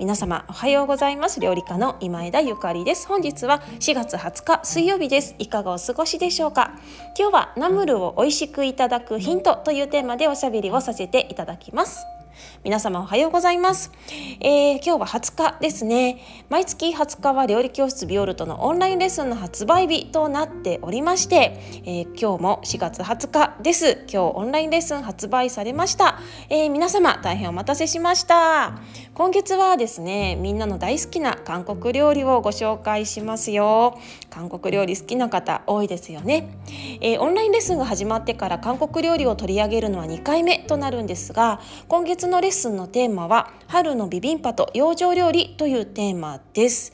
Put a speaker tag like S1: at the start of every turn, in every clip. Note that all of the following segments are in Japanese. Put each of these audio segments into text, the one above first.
S1: 皆様おはようございます。料理家の今枝ゆかりです。本日は4月20日水曜日です。いかがお過ごしでしょうか？今日はナムルを美味しくいただくヒントというテーマでおしゃべりをさせていただきます。皆様おはようございます、えー、今日は20日ですね。毎月20日は料理教室ビオルトのオンラインレッスンの発売日となっておりまして、えー、今日も4月20日です。今日オンラインレッスン発売されました、えー、皆様大変お待たせしました。今月はですねみんなの大好きな韓国料理をご紹介しますよ。韓国料理好きな方多いですよね、えオンラインレッスンが始まってから韓国料理を取り上げるのは2回目となるんですが今月のレッスンのテーマは春のビビンパと養生料理というテーマです。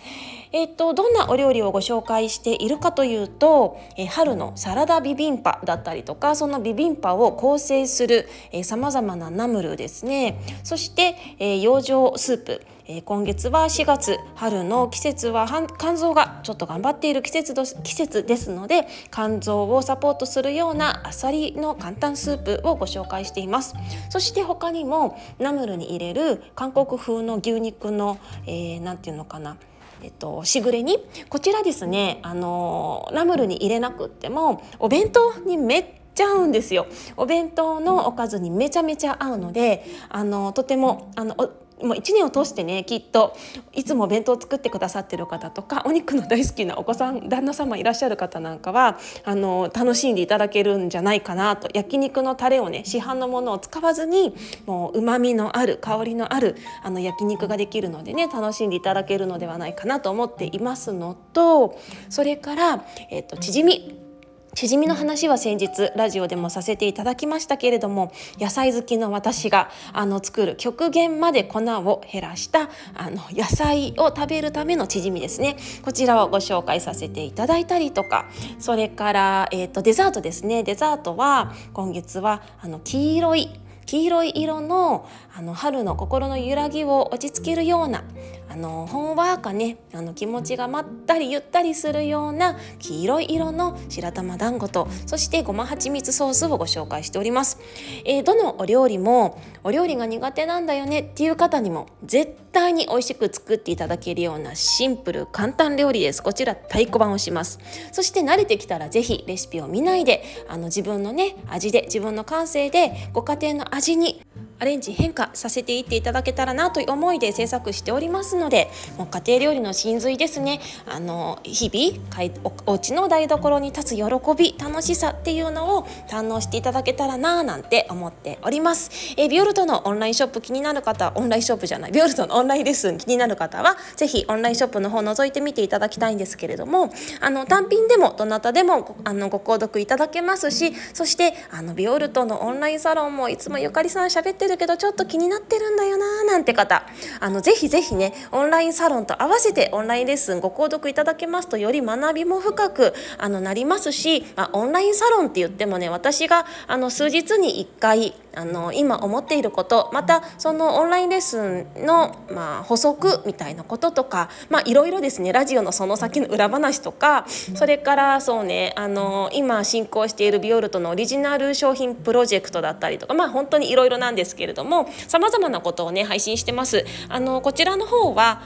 S1: えっと、どんなお料理をご紹介しているかというと、え春のサラダビビンパだったりとかそのビビンパを構成するさまざまなナムルですねそして、えー、養生スープえ今月は4月春の季節は肝臓がちょっと頑張っている季節季節ですので肝臓をサポートするようなあさりの簡単スープをご紹介しています。そして他にもナムルに入れる韓国風の牛肉の何、えー、て言うのかなえっと、しぐれ煮。こちらですねあのナムルに入れなくってもお弁当にめっちゃ合うんですよ。お弁当のおかずにめちゃめちゃ合うのであのとてもあのもう1年を通してねきっといつもお弁当を作ってくださってる方とかお肉の大好きなお子さん旦那様いらっしゃる方なんかはあの楽しんでいただけるんじゃないかなと。焼肉のタレをね市販のものを使わずにもううまみのある香りのあるあの焼肉ができるのでね楽しんでいただけるのではないかなと思っていますのとそれから、えー、とチヂミ。チヂミの話は先日ラジオでもさせていただきましたけれども野菜好きの私があの作る極限まで粉を減らしたあの野菜を食べるためのチヂミですね。こちらをご紹介させていただいたりとかそれから、えーと、デザートですね。デザートは今月はあの黄色い黄色い色のあの春の心の揺らぎを落ち着けるようなあのほんわかねあの気持ちがまったりゆったりするような黄色い色の白玉団子とそしてごまはちみつソースをご紹介しております、えー、どのお料理もお料理が苦手なんだよねっていう方にも絶対に美味しく作っていただけるようなシンプル簡単料理です。こちら太鼓判をします。そして慣れてきたらぜひレシピを見ないであの自分のね味で自分の感性でご家庭の味にアレンジ変化させていっていただけたらなという思いで制作しておりますのでもう家庭料理の真髄ですね。あの日々おお家の台所に立つ喜び楽しさっていうのを堪能していただけたらななんて思っております、えビオルトのオンラインショップ気になる方オンラインショップじゃないビオルトのオンラインレッスン気になる方はぜひオンラインショップの方覗いてみていただきたいんですけれどもあの単品でもどなたでもあのご購読いただけますしそしてあのビオルトのオンラインサロンもいつもゆかりさん喋ってるけどちょっと気になってるんだよななんて方あのぜひぜひねオンラインサロンと合わせてオンラインレッスンご購読いただけますとより学びも深くあのなりますし、まあ、オンラインサロンって言ってもね私があの数日に1回あの今思っていることまたそのオンラインレッスンの、まあ、補足みたいなこととか、まあ、いろいろですねラジオのその先の裏話とかそれからそうねあの今進行しているビオルトのオリジナル商品プロジェクトだったりとかまあ本当にいろいろなんですけれどもさまざまなことをね配信してます。あのこちらの方は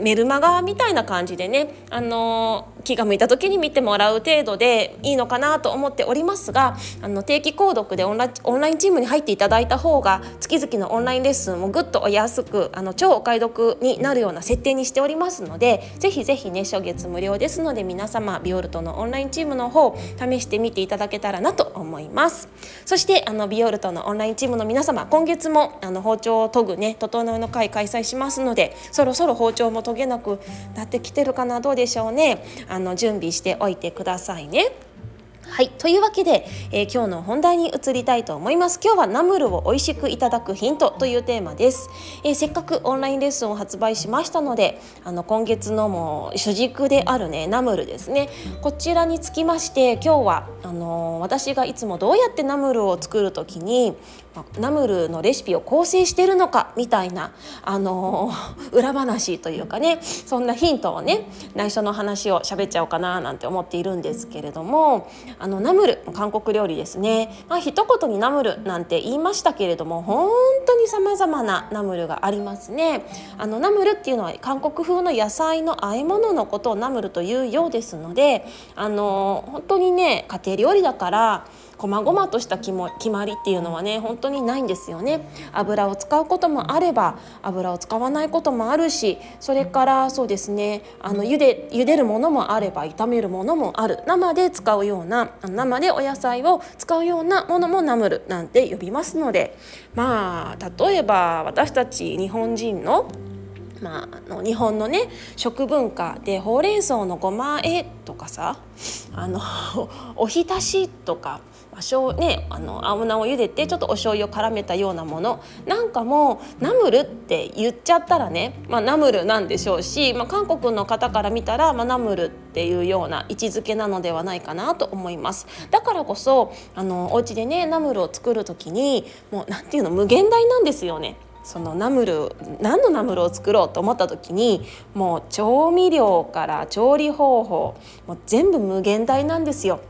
S1: メルマガみたいな感じでね、あの気が向いた時に見てもらう程度でいいのかなと思っておりますがあの定期購読でオンラオンラインチームに入っていただいた方が月々のオンラインレッスンもぐっとお安くあの超お買い得になるような設定にしておりますのでぜひぜひね初月無料ですので皆様ビオルトのオンラインチームの方試してみていただけたらなと思います。そしてあのビオルトのオンラインチームの皆様今月もあの包丁を研ぐね整えの会開催しますのでそろそろ包丁も研げなくなってきてるかなどうでしょうね。あの準備しておいてくださいね。はい。というわけで、えー、今日の本題に移りたいと思います。今日はナムルを美味しくいただくヒントというテーマです、えー、せっかくオンラインレッスンを発売しましたのであの今月のもう主軸であるねナムルですね。こちらにつきまして今日はあの私がいつもどうやってナムルを作る時にナムルのレシピを構成しているのかみたいなあの 裏話というかねそんなヒントをね内緒の話を喋っちゃおうかななんて思っているんですけれどもあのナムル韓国料理ですね、まあ、一言にナムルなんて言いましたけれども本当にさまざまなナムルがありますね。あのナムルっていうのは韓国風の野菜の和え物のことをナムルというようですのであの本当にね家庭料理だから細々とした決まりっていうのはね本当にないんですよね。油を使うこともあれば油を使わないこともあるしそれからそうですねあの茹で茹でるものもあれば炒めるものもある。生で使うような生でお野菜を使うようなものもナムルなんて呼びますので。まあ例えば私たち日本人のまあ、あの日本のね食文化でほうれん草のごまえとかさあの おひたしとか醤ねあの青菜を茹でてちょっとお醤油を絡めたようなものなんかもナムルって言っちゃったらね、まあ、ナムルなんでしょうし、まあ、韓国の方から見たら、まあ、ナムルっていうような位置づけなのではないかなと思います。だからこそあのお家でねナムルを作る時にもうなんていうの無限大なんですよねそのナムル何のナムルを作ろうと思った時にもう調味料から調理方法もう全部無限大なんですよ。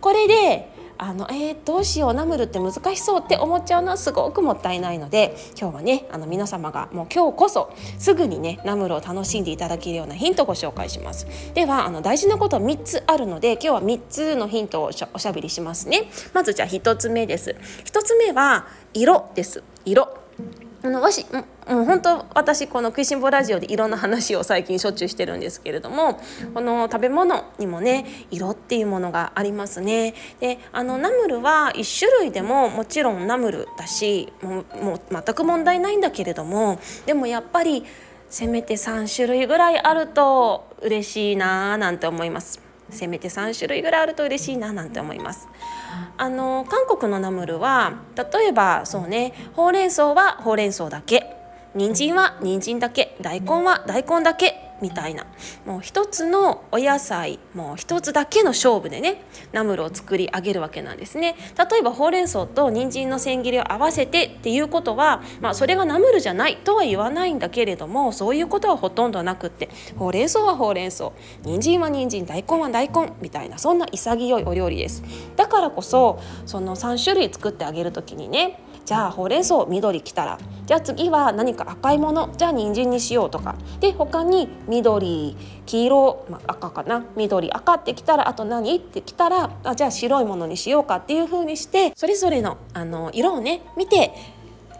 S1: これであのえー、どうしようナムルって難しそうって思っちゃうのはすごくもったいないので今日はねあの皆様がもう今日こそすぐにねナムルを楽しんでいただけるようなヒントをご紹介します。ではあの大事なことは3つあるので今日は3つのヒントをおしゃべりしますね。まずじゃあ1つ目です。1つ目は色です。色。あのわしもう本当私この「食いしん坊ラジオ」でいろんな話を最近しょっちゅうしてるんですけれどもこの食べ物にもね色っていうものがありますね。であのナムルは1種類でももちろんナムルだしもうもう全く問題ないんだけれどもでもやっぱりせめて3種類ぐらいあると嬉しいなーなんて思います。せめて3種類ぐらいあると嬉しいななんて思います。あの韓国のナムルは例えばそうねほうれん草はほうれん草だけ。人参は人参だけ。大根は大根だけ。みたいな。もう一つのお野菜もう一つだけの勝負でねナムルを作り上げるわけなんですね。例えばほうれん草と人参の千切りを合わせてっていうことは、まあ、それがナムルじゃないとは言わないんだけれどもそういうことはほとんどなくってほうれん草はほうれん草人参は人参大根は大根みたいなそんな潔いお料理です。だからこそその3種類作ってあげる時にねじゃあほうれん草緑きたらじゃあ次は何か赤いものじゃあ人参にしようとか。で他に緑黄色、まあ、赤かな。緑赤ってきたらあと何ってきたらあじゃあ白いものにしようかっていう風にしてそれぞれのあの色をね見て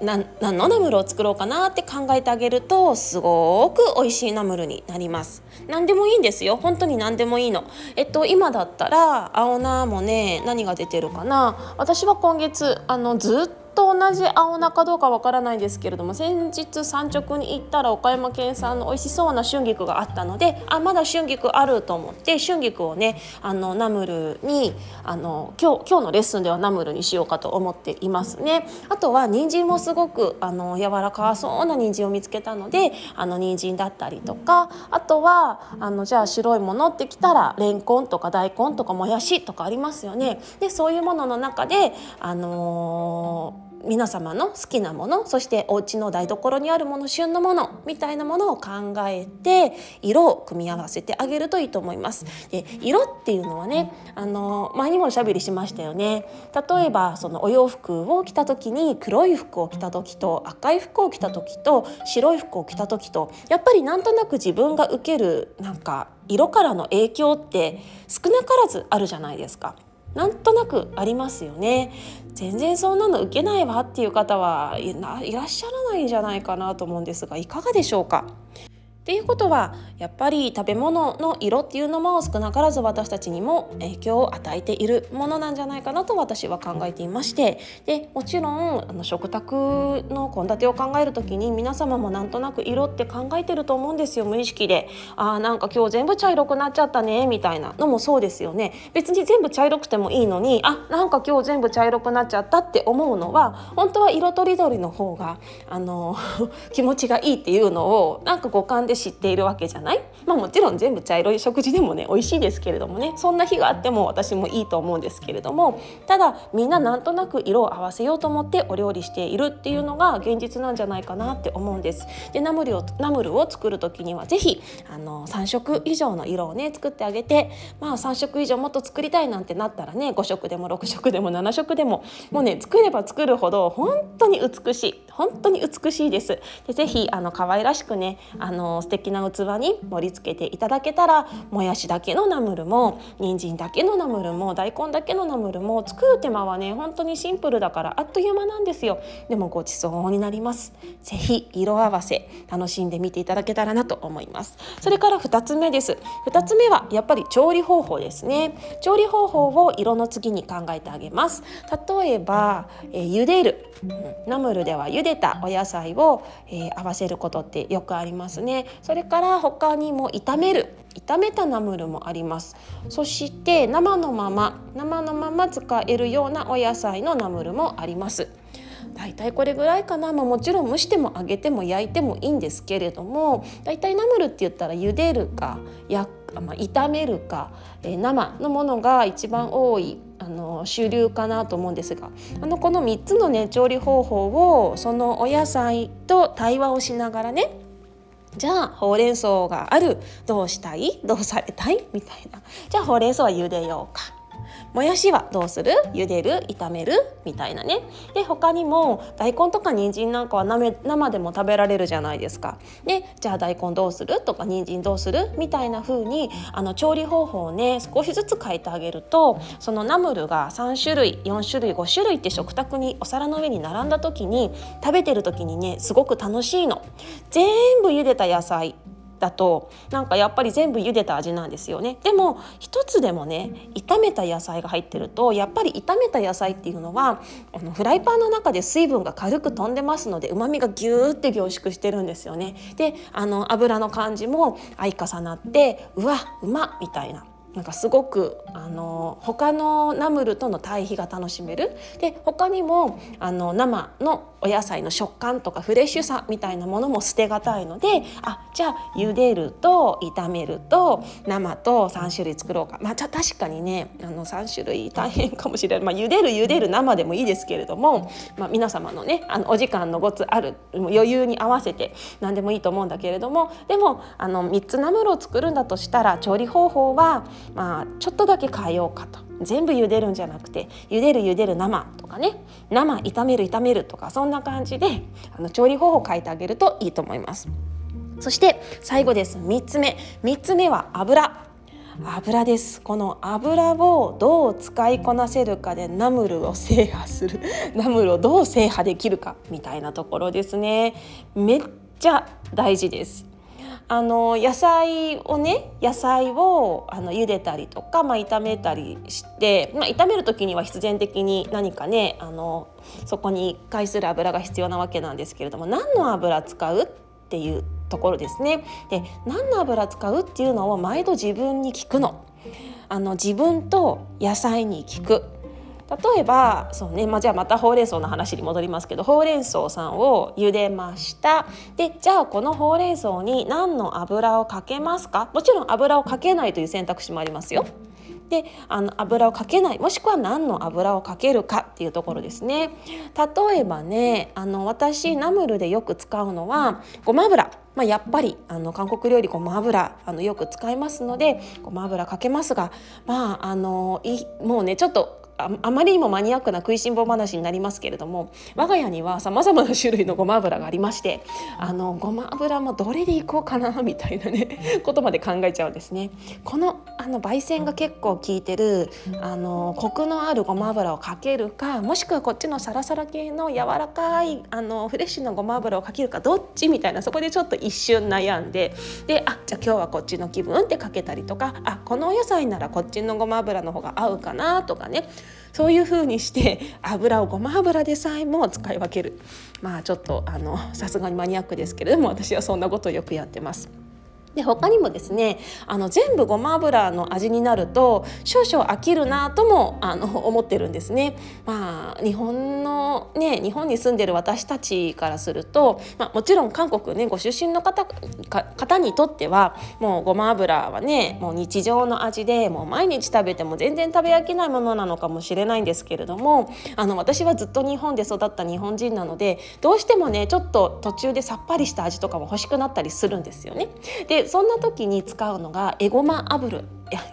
S1: 何のナムルを作ろうかなって考えてあげるとすごく美味しいナムルになります。何でもいいんですよ。本当に何でもいいの。えっと今だったら青菜もね何が出てるかな。私は今月あのずっとと同じ青菜かどうかわからないんですけれども先日産直に行ったら岡山県産の美味しそうな春菊があったのであまだ春菊あると思って春菊をねあのナムルにあの今日今日のレッスンではナムルにしようかと思っていますね。あとは人参もすごくあの柔らかそうな人参を見つけたのであの人参だったりとかあとはあのじゃあ白いものってきたらレンコンとか大根とかもやしとかありますよね。でそういうものの中であのー皆様の好きなものそしてお家の台所にあるもの旬のものみたいなものを考えて色を組み合わせてあげるといいと思います。で色っていうのはねあの前にもおしゃべりしましたよね。例えばそのお洋服を着た時に黒い服を着た時と赤い服を着た時と白い服を着た時とやっぱりなんとなく自分が受けるなんか色からの影響って少なからずあるじゃないですか。なんとなくありますよね。全然そんなの受けないわっていう方はいらっしゃらないんじゃないかなと思うんですがいかがでしょうか？っていうことはやっぱり食べ物の色っていうのも少なからず私たちにも影響を与えているものなんじゃないかなと私は考えていましてでもちろんあの食卓の献立を考える時に皆様もなんとなく色って考えてると思うんですよ無意識で。あーなんか今日全部茶色くなっちゃったねみたいなのもそうですよね。別に全部茶色くてもいいのにあなんか今日全部茶色くなっちゃったって思うのは本当は色とりどりの方があの 気持ちがいいっていうのをなんか五感で知っているわけじゃない、まあ、もちろん全部茶色い食事でもね美味しいですけれどもねそんな日があっても私もいいと思うんですけれどもただみんななんとなく色を合わせようと思ってお料理しているっていうのが現実なんじゃないかなって思うんです。でナムルをナムルを作る時には是非あの3色以上の色をね作ってあげてまあ3色以上もっと作りたいなんてなったらね5色でも6色でも7色でももうね作れば作るほど本当に美しい本当に美しいです。でぜひあの可愛らしくねあの素敵な器に盛り付けていただけたらもやしだけのナムルも人参だけのナムルも大根だけのナムルも作る手間はね本当にシンプルだからあっという間なんですよ。でもごちそうになります。ぜひ色合わせ楽しんでみていただけたらなと思います。それから2つ目です。2つ目はやっぱり調理方法ですね。調理方法を色の次に考えてあげます。例えば、えー、茹でる、ナムルでは茹でたお野菜を、えー、合わせることってよくありますね。それから他にも炒める炒めたナムルもあります。そして生のまま生のまま使えるようなお野菜のナムルもあります。だいたいこれぐらいかな、まあ、もちろん蒸しても揚げても焼いてもいいんですけれどもだいたいナムルって言ったら茹でるか焼まあ、炒めるか、えー、生のものが一番多いあの主流かなと思うんですがあのこの3つのね調理方法をそのお野菜と対話をしながらねじゃあほうれん草がある。どうしたい？どうされたい？みたいな。じゃあほうれん草は茹でようか。もやしはどうする？茹でる？炒める？みたいなね。で他にも大根とか人参なんかは生でも食べられるじゃないですか。でじゃあ大根どうする？とか人参どうする？みたいな風にあの調理方法をね少しずつ変えてあげるとそのナムルが3種類4種類5種類って食卓にお皿の上に並んだ時に食べてる時にねすごく楽しいの。全部茹でた野菜。だとなんかやっぱり全部茹でた味なんですよね。でも一つでもね炒めた野菜が入ってるとやっぱり炒めた野菜っていうのはあのフライパンの中で水分が軽く飛んでますので旨味がギューって凝縮してるんですよね。であの油の感じも相重なってうわうまみたいな。なんかすごくあの他のナムルとの対比が楽しめる。で他にもあの生のお野菜の食感とかフレッシュさみたいなものも捨てがたいのであじゃあ茹でると炒めると生と3種類作ろうかまあじゃ確かにねあの3種類大変かもしれない、まあ、茹でる茹でる生でもいいですけれども、まあ、皆様のねあのお時間のごつある余裕に合わせて何でもいいと思うんだけれどもでもあの3つナムルを作るんだとしたら調理方法は、まあ、ちょっとだけ変えようかと。全部茹でるんじゃなくて茹でる茹でる生とかね。生炒める炒めるとかそんな感じであの調理方法を変えてあげるといいと思います。そして最後です。3つ目。3つ目は油。油です。この油をどう使いこなせるかでナムルを制覇する。ナムルをどう制覇できるかみたいなところですね。めっちゃ大事です。あの野菜をね野菜をあの茹でたりとか、まあ、炒めたりして、まあ、炒める時には必然的に何かねあのそこに介する油が必要なわけなんですけれども何の油使うっていうところですね。で何の油使うっていうのを毎度自分に聞くの。あの自分と野菜に聞く。例えばそうね、まあ、じゃあまたほうれん草の話に戻りますけどほうれん草さんを茹でました。でじゃあこのほうれん草に何の油をかけますか？もちろん油をかけないという選択肢もありますよ。であの油をかけないもしくは何の油をかけるかっていうところですね。例えばねあの私ナムルでよく使うのはごま油。まあ、やっぱりあの韓国料理ごま油あのよく使いますのでごま油かけますがまああのいもうねちょっとあまりにもマニアックな食いしん坊話になりますけれども我が家にはさまざまな種類のごま油がありましてあのごま油もどれでいこうかなみたいなねことまで考えちゃうんですね。このあの焙煎が結構効いてるあのコクのあるごま油をかけるかもしくはこっちのサラサラ系の柔らかいあのフレッシュなごま油をかけるかどっちみたいなそこでちょっと一瞬悩んでであじゃあ今日はこっちの気分ってかけたりとかあこのお野菜ならこっちのごま油の方が合うかなとかねそういうふうにして油をごま油でさえも使い分けるまあちょっとあのさすがにマニアックですけれども私はそんなことをよくやってます。で他にもですねあの全部ごま油の味になると少々飽きるなともあの思ってるんですね。まあ、日本のね日本に住んでる私たちからすると、まあ、もちろん韓国ねご出身の方方にとってはもうごま油はねもう日常の味でもう毎日食べても全然食べ飽きないものなのかもしれないんですけれどもあの私はずっと日本で育った日本人なのでどうしてもねちょっと途中でさっぱりした味とかも欲しくなったりするんですよね。でそんな時に使うのがエゴマ油。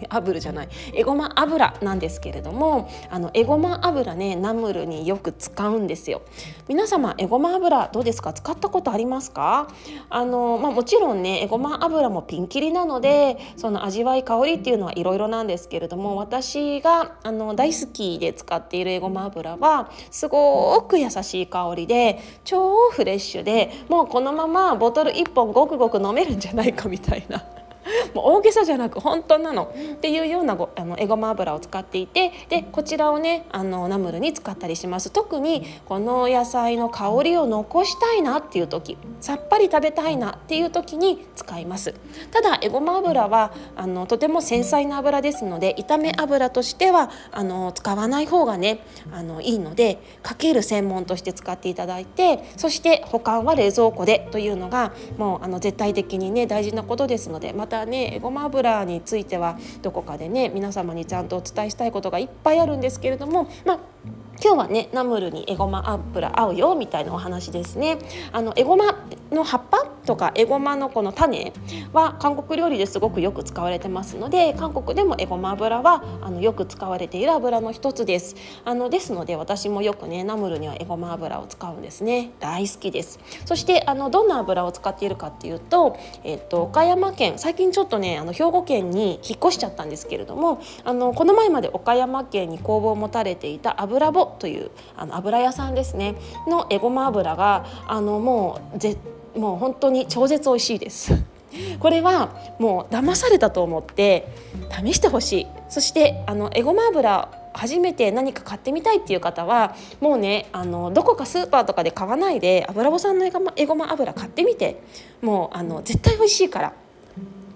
S1: アブルじゃない。エゴマ油なんですけれどもあのエゴマ油ねナムルによく使うんですよ。皆様エゴマ油どうですか？使ったことありますか？あの、まあ、もちろんねエゴマ油もピンキリなのでその味わい香りっていうのはいろいろなんですけれども私があの大好きで使っているエゴマ油はすごく優しい香りで超フレッシュでもうこのままボトル1本ごくごく飲めるんじゃないかみたいな。もう大げさじゃなく本当なの。っていうようなごあのエゴマ油を使っていてでこちらをねあのナムルに使ったりします。特にこの野菜の香りを残したいなっていう時さっぱり食べたいなっていう時に使います。ただエゴマ油はあのとても繊細な油ですので炒め油としてはあの使わない方がねあのいいのでかける専門として使っていただいてそして保管は冷蔵庫でというのがもうあの絶対的にね大事なことですのでまたたねごま油についてはどこかでね皆様にちゃんとお伝えしたいことがいっぱいあるんですけれどもまあ今日はねナムルにエゴマ油合うよみたいなお話ですね。あのエゴマの葉っぱとかエゴマのこの種は韓国料理ですごくよく使われてますので韓国でもエゴマ油はあのよく使われている油の一つです。あのですので私もよくねナムルにはエゴマ油を使うんですね。大好きです。そしてあのどんな油を使っているかっていうとえっと岡山県最近ちょっとねあの兵庫県に引っ越しちゃったんですけれどもあのこの前まで岡山県に工房を持たれていた油ぼというあの油屋さんですね。のエゴマ油があのもうぜもう本当に超絶美味しいです。これはもう騙されたと思って試してほしい。そしてあのエゴマ油初めて何か買ってみたいっていう方はもうねあのどこかスーパーとかで買わないで油ぼさんのエゴマ油買ってみてもうあの絶対美味しいから。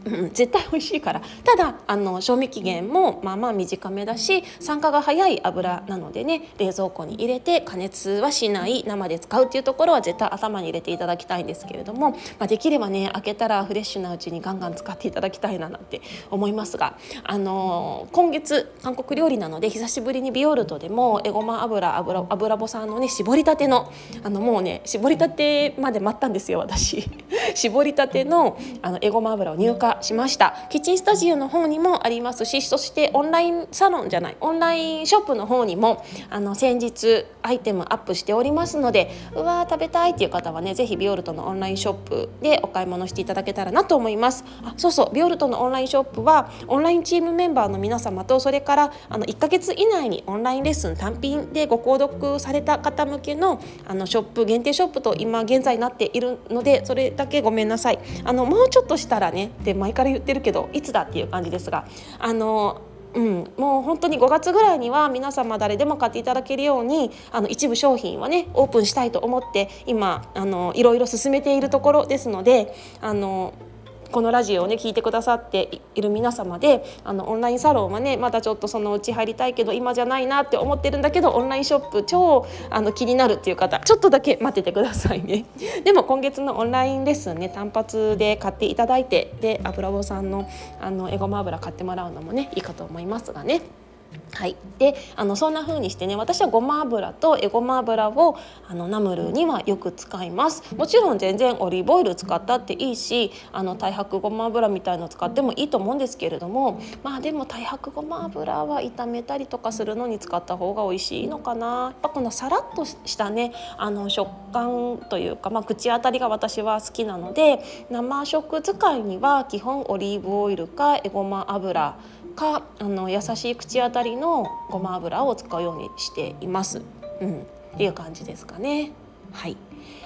S1: うん、絶対美味しいから。ただあの賞味期限もまあまあ短めだし酸化が早い油なのでね冷蔵庫に入れて加熱はしない生で使うっていうところは絶対頭に入れていただきたいんですけれども、まあ、できればね開けたらフレッシュなうちにガンガン使っていただきたいななんて思いますが、あのー、今月韓国料理なので久しぶりにビオルトでもエゴマ油油油ぼさんのね絞りたてのあのもうね絞りたてまで待ったんですよ私。絞りたてのあのエゴマ油を入荷がしました。キッチンスタジオの方にもありますしそしてオンラインサロンじゃないオンラインショップの方にもあの先日アイテムアップしておりますのでうわー食べたいっていう方はね是非ビオルトのオンラインショップでお買い物していただけたらなと思います。あそうそうビオルトのオンラインショップはオンラインチームメンバーの皆様とそれからあの1ヶ月以内にオンラインレッスン単品でご購読された方向けのあのショップ限定ショップと今現在なっているのでそれだけごめんなさい。あのもうちょっとしたらねで前から言ってるけどいつだっていう感じですがあのうん、もう本当に5月ぐらいには皆様誰でも買っていただけるようにあの一部商品はねオープンしたいと思って今あのいろいろ進めているところですのであのこのラジオをね聞いてくださっている皆様であのオンラインサロンはねまだちょっとそのうち入りたいけど今じゃないなって思ってるんだけどオンラインショップ超あの気になるっていう方ちょっとだけ待っててくださいね でも今月のオンラインレッスンね単発で買っていただいてで油棒さんのあのエゴマ油買ってもらうのもねいいかと思いますがね。はい、であのそんな風にしてね私はごま油とエゴマ油をあのナムルにはよく使います。もちろん全然オリーブオイル使ったっていいしあの太白ごま油みたいの使ってもいいと思うんですけれどもまあでも太白ごま油は炒めたりとかするのに使った方が美味しいのかな。やっぱこのさらっとしたねあの食感というか、まあ、口当たりが私は好きなので生食使いには基本オリーブオイルかエゴマ油かあの優しい口当たりのごま油を使うようにしています。うん、っていう感じですかね。はい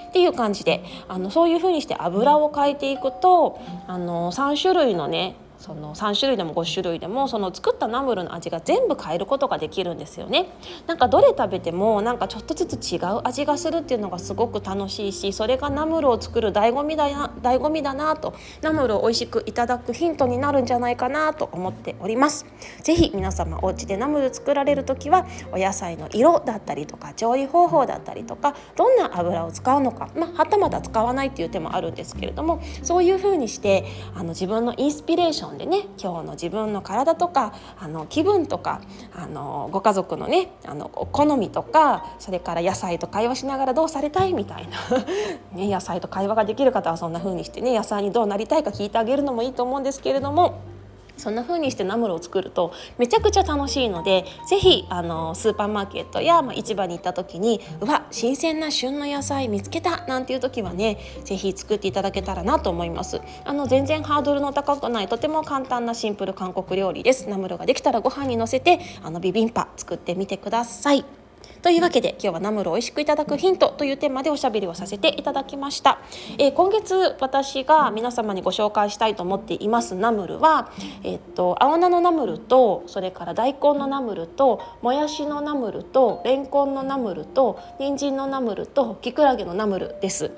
S1: っていう感じであのそういう風にして油を変えていくとあの3種類のねその3種類でも5種類でもその作ったナムルの味が全部変えることができるんですよね。なんかどれ食べてもなんかちょっとずつ違う味がするっていうのがすごく楽しいしそれがナムルを作る醍醐味だな醍醐味だなとナムルを美味しくいただくヒントになるんじゃないかなと思っております。ぜひ皆様お家でナムル作られる時はお野菜の色だったりとか調理方法だったりとかどんな油を使うのか、まあ、はたまた使わないっていう手もあるんですけれどもそういう風にしてあの自分のインスピレーションでね今日の自分の体とかあの気分とかあのご家族のねあの好みとかそれから野菜と会話しながらどうされたいみたいな。ね、野菜と会話ができる方はそんな風にしてね野菜にどうなりたいか聞いてあげるのもいいと思うんですけれども。そんな風にしてナムルを作るとめちゃくちゃ楽しいのでぜひあのスーパーマーケットや、まあ、市場に行った時にうわ新鮮な旬の野菜見つけたなんていう時はねぜひ作っていただけたらなと思います。あの全然ハードルの高くないとても簡単なシンプル韓国料理です。ナムルができたらご飯にのせてあのビビンパ作ってみてください。というわけで今日はナムルを美味しくいただくヒントというテーマでおしゃべりをさせていただきました、えー、今月私が皆様にご紹介したいと思っていますナムルは、えー、っと青菜のナムルとそれから大根のナムルともやしのナムルとレンコンのナムルと人参のナムルときくらげのナムルです。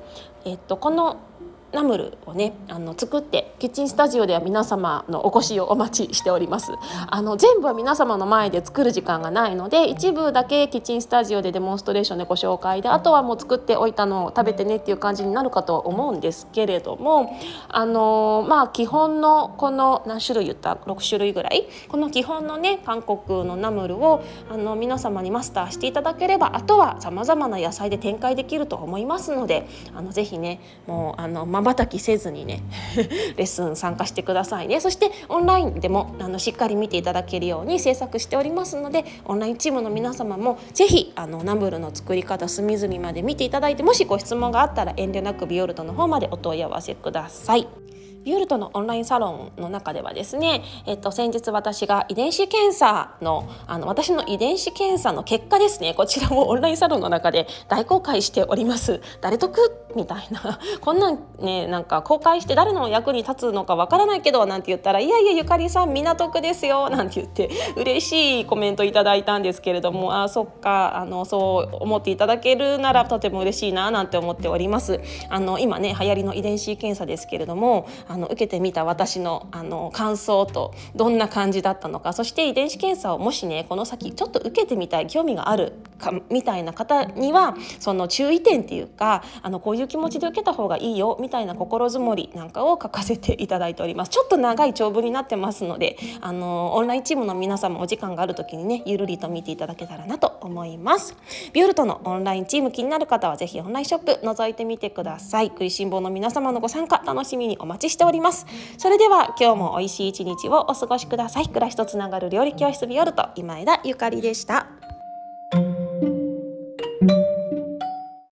S1: えー、っとこのナムルをねあの作ってキッチンスタジオでは皆様のお越しをお待ちしております。あの全部は皆様の前で作る時間がないので一部だけキッチンスタジオでデモンストレーションでご紹介であとはもう作っておいたのを食べてねっていう感じになるかと思うんですけれどもあのまあ基本のこの何種類言った6種類ぐらい？この基本のね韓国のナムルをあの皆様にマスターしていただければあとはさまざまな野菜で展開できると思いますのであのぜひねもうあの瞬きせずにね レッスン参加してくださいねそしてオンラインでもあのしっかり見ていただけるように制作しておりますのでオンラインチームの皆様も是非あのナムルの作り方隅々まで見ていただいてもしご質問があったら遠慮なくビオルトの方までお問い合わせください。ビュールトのオンラインサロンの中ではですね、えっと、先日私が遺伝子検査のあの私の遺伝子検査の結果ですねこちらもオンラインサロンの中で大公開しております。誰得みたいな。こんなんねなんか公開して誰の役に立つのかわからないけどなんて言ったらいやいやゆかりさん港区ですよなんて言って嬉しいコメントいただいたんですけれどもあそっかあのそう思っていただけるならとても嬉しいななんて思っております。あの今ね流行りの遺伝子検査ですけれどもああの受けてみた私のあの感想とどんな感じだったのか。そして遺伝子検査をもしねこの先ちょっと受けてみたい興味があるかみたいな方にはその注意点っていうかあのこういう気持ちで受けた方がいいよみたいな心づもりなんかを書かせていただいております。ちょっと長い長文になってますのであのオンラインチームの皆様お時間がある時にねゆるりと見ていただけたらなと思います。ビュールトのオンラインチーム気になる方はぜひオンラインショップ覗いてみてください。食いしん坊の皆様のご参加楽しみにお待ちしております。それでは今日も美味しい一日をお過ごしください。暮らしとつながる料理教室ビオルト今枝ゆかりでした。thank you